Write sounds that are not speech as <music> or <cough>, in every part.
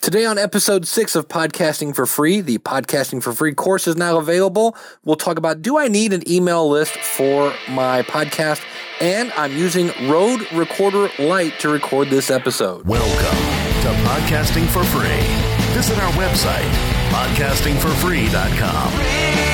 Today, on episode six of Podcasting for Free, the Podcasting for Free course is now available. We'll talk about do I need an email list for my podcast? And I'm using Rode Recorder Lite to record this episode. Welcome to Podcasting for Free. Visit our website, podcastingforfree.com. Here's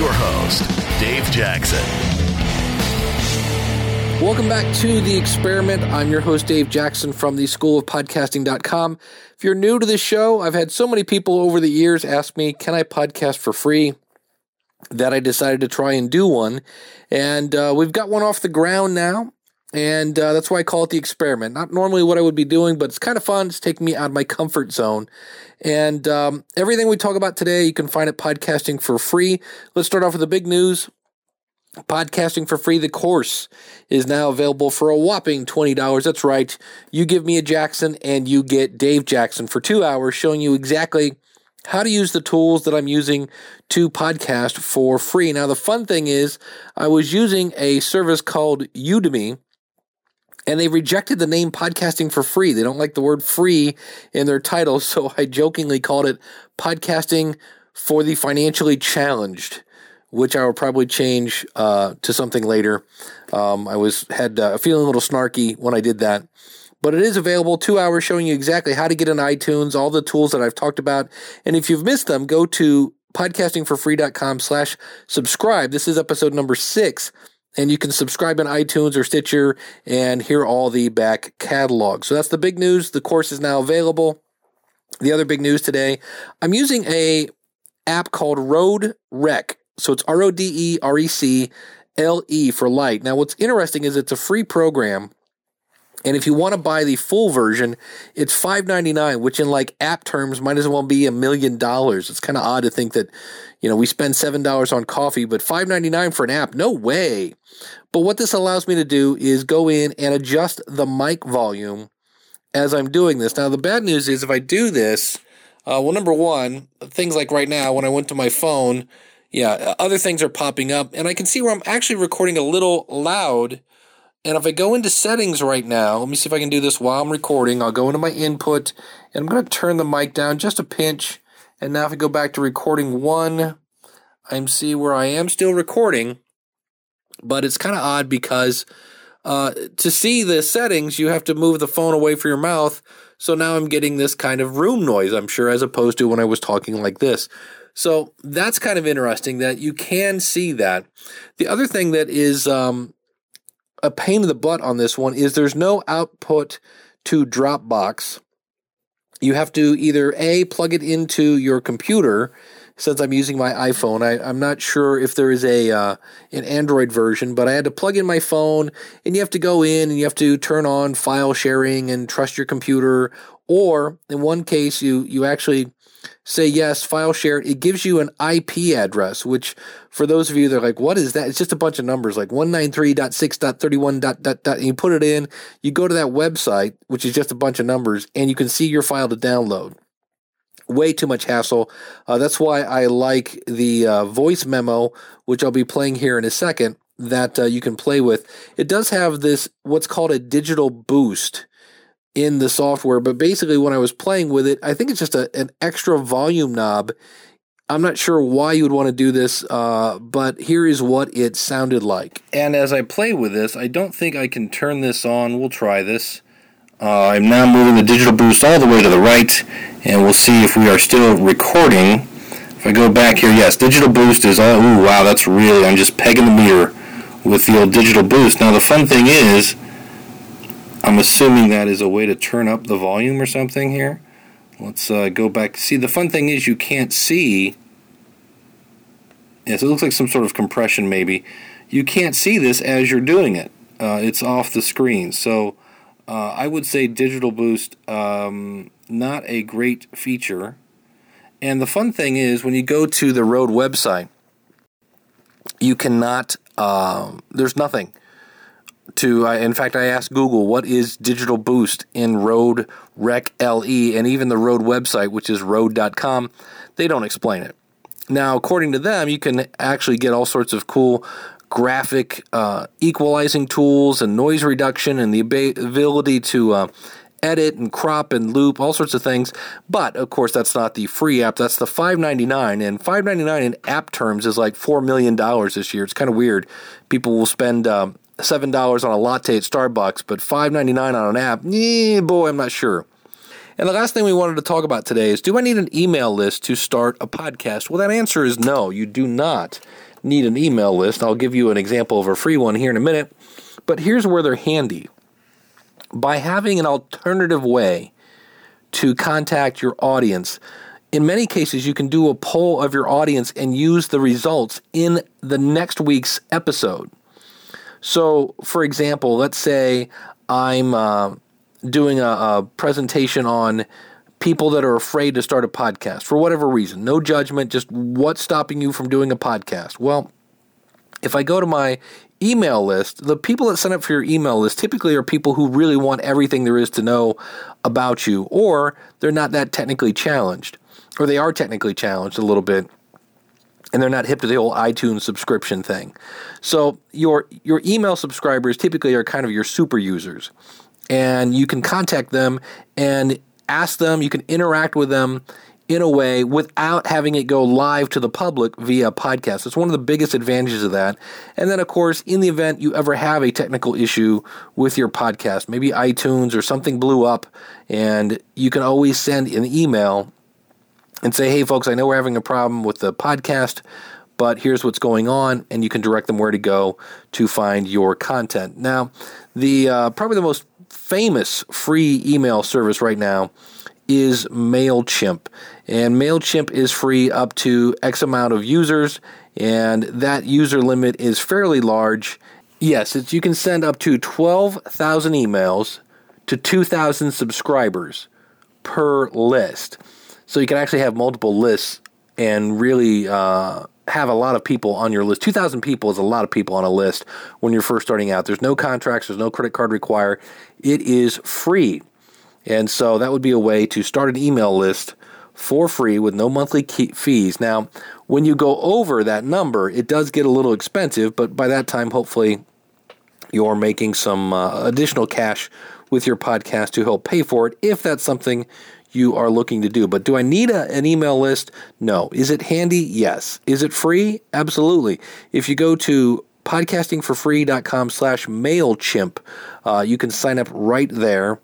your host, Dave Jackson. Welcome back to The Experiment. I'm your host, Dave Jackson from the School of Podcasting.com. If you're new to the show, I've had so many people over the years ask me, can I podcast for free? That I decided to try and do one. And uh, we've got one off the ground now. And uh, that's why I call it the experiment. Not normally what I would be doing, but it's kind of fun. It's taking me out of my comfort zone. And um, everything we talk about today, you can find at podcasting for free. Let's start off with the big news. Podcasting for free, the course is now available for a whopping $20. That's right. You give me a Jackson and you get Dave Jackson for two hours showing you exactly how to use the tools that I'm using to podcast for free. Now, the fun thing is, I was using a service called Udemy and they rejected the name podcasting for free. They don't like the word free in their title, <laughs> so I jokingly called it podcasting for the financially challenged, which I will probably change uh, to something later. Um, I was had uh, feeling a little snarky when I did that. But it is available two hours showing you exactly how to get in iTunes, all the tools that I've talked about. And if you've missed them, go to podcastingforfree.com slash subscribe. This is episode number six and you can subscribe on iTunes or Stitcher and hear all the back catalog. So that's the big news. The course is now available. The other big news today, I'm using a app called Rode Rec. So it's R O D E R E C L E for light. Now what's interesting is it's a free program. And if you want to buy the full version, it's $5.99, which in like app terms might as well be a million dollars. It's kind of odd to think that, you know, we spend $7 on coffee, but $5.99 for an app, no way. But what this allows me to do is go in and adjust the mic volume as I'm doing this. Now, the bad news is if I do this, uh, well, number one, things like right now, when I went to my phone, yeah, other things are popping up, and I can see where I'm actually recording a little loud. And if I go into settings right now, let me see if I can do this while I'm recording. I'll go into my input and I'm going to turn the mic down just a pinch. And now if I go back to recording one, I'm see where I am still recording, but it's kind of odd because uh, to see the settings, you have to move the phone away from your mouth. So now I'm getting this kind of room noise, I'm sure, as opposed to when I was talking like this. So that's kind of interesting that you can see that. The other thing that is um, a pain in the butt on this one is there's no output to Dropbox. You have to either A, plug it into your computer. Since I'm using my iPhone, I, am not sure if there is a uh, an Android version, but I had to plug in my phone, and you have to go in and you have to turn on file sharing and trust your computer. Or in one case, you you actually say yes, file share it. Gives you an IP address, which for those of you that are like, what is that? It's just a bunch of numbers like 193.6.31. Dot, dot, dot, and you put it in, you go to that website, which is just a bunch of numbers, and you can see your file to download. Way too much hassle. Uh, that's why I like the uh, voice memo, which I'll be playing here in a second, that uh, you can play with. It does have this, what's called a digital boost in the software, but basically when I was playing with it, I think it's just a, an extra volume knob. I'm not sure why you would want to do this, uh, but here is what it sounded like. And as I play with this, I don't think I can turn this on. We'll try this. Uh, I'm now moving the digital boost all the way to the right, and we'll see if we are still recording. If I go back here, yes, digital boost is all. Ooh, wow, that's really. I'm just pegging the meter with the old digital boost. Now the fun thing is, I'm assuming that is a way to turn up the volume or something here. Let's uh, go back. See, the fun thing is you can't see. Yes, it looks like some sort of compression maybe. You can't see this as you're doing it. Uh, it's off the screen. So uh, I would say Digital Boost, um, not a great feature. And the fun thing is when you go to the Rode website, you cannot, um, there's nothing to, uh, in fact, I asked Google, what is Digital Boost in Rode Rec LE, and even the Rode website, which is rode.com, they don't explain it. Now, according to them, you can actually get all sorts of cool graphic uh, equalizing tools and noise reduction and the ability to uh, edit and crop and loop, all sorts of things. But of course, that's not the free app. That's the five ninety nine, and five ninety nine in app terms is like four million dollars this year. It's kind of weird. People will spend um, seven dollars on a latte at Starbucks, but five ninety nine on an app. Eh, boy, I'm not sure. And the last thing we wanted to talk about today is do I need an email list to start a podcast? Well, that answer is no, you do not need an email list. I'll give you an example of a free one here in a minute. But here's where they're handy by having an alternative way to contact your audience. In many cases, you can do a poll of your audience and use the results in the next week's episode. So, for example, let's say I'm uh, doing a, a presentation on people that are afraid to start a podcast for whatever reason. No judgment, just what's stopping you from doing a podcast? Well, if I go to my email list, the people that sign up for your email list typically are people who really want everything there is to know about you, or they're not that technically challenged, or they are technically challenged a little bit. And they're not hip to the whole iTunes subscription thing. So your your email subscribers typically are kind of your super users. And you can contact them and ask them, you can interact with them in a way without having it go live to the public via podcast. It's one of the biggest advantages of that. And then, of course, in the event you ever have a technical issue with your podcast, maybe iTunes or something blew up, and you can always send an email and say, hey, folks, I know we're having a problem with the podcast. But here's what's going on, and you can direct them where to go to find your content. Now, the uh, probably the most famous free email service right now is MailChimp. And MailChimp is free up to X amount of users, and that user limit is fairly large. Yes, you can send up to 12,000 emails to 2,000 subscribers per list. So you can actually have multiple lists and really uh, have a lot of people on your list. 2,000 people is a lot of people on a list when you're first starting out. There's no contracts, there's no credit card required. It is free. And so that would be a way to start an email list for free with no monthly fees. Now, when you go over that number, it does get a little expensive, but by that time, hopefully, you're making some uh, additional cash with your podcast to help pay for it if that's something you are looking to do. But do I need a, an email list? No. Is it handy? Yes. Is it free? Absolutely. If you go to podcastingforfree.com slash MailChimp, uh, you can sign up right there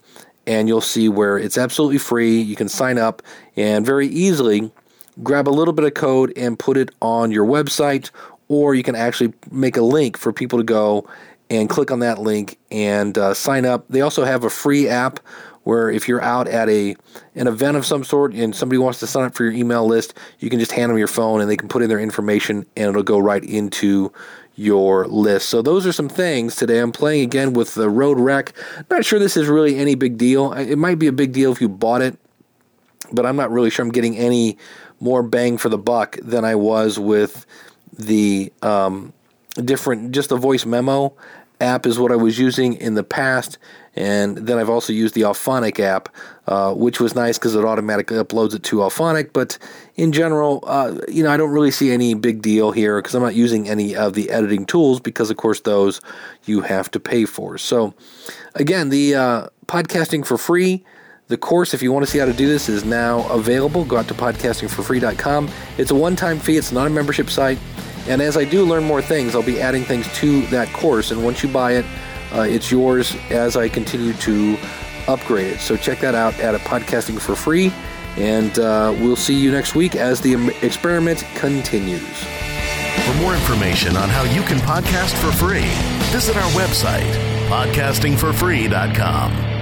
and you'll see where it's absolutely free. You can sign up and very easily grab a little bit of code and put it on your website, or you can actually make a link for people to go and click on that link and uh, sign up. They also have a free app where if you're out at a an event of some sort and somebody wants to sign up for your email list, you can just hand them your phone and they can put in their information and it'll go right into your list. So those are some things today. I'm playing again with the Rode Rec. Not sure this is really any big deal. It might be a big deal if you bought it, but I'm not really sure I'm getting any more bang for the buck than I was with the um, different just the voice memo app is what I was using in the past. And then I've also used the Auphonic app, uh, which was nice because it automatically uploads it to Auphonic. But in general, uh, you know, I don't really see any big deal here because I'm not using any of the editing tools because, of course, those you have to pay for. So, again, the uh, podcasting for free. The course, if you want to see how to do this, is now available. Go out to podcastingforfree.com. It's a one time fee, it's not a membership site. And as I do learn more things, I'll be adding things to that course. And once you buy it, uh, it's yours as I continue to upgrade it. So check that out at a podcasting for free. And uh, we'll see you next week as the experiment continues. For more information on how you can podcast for free, visit our website, podcastingforfree.com.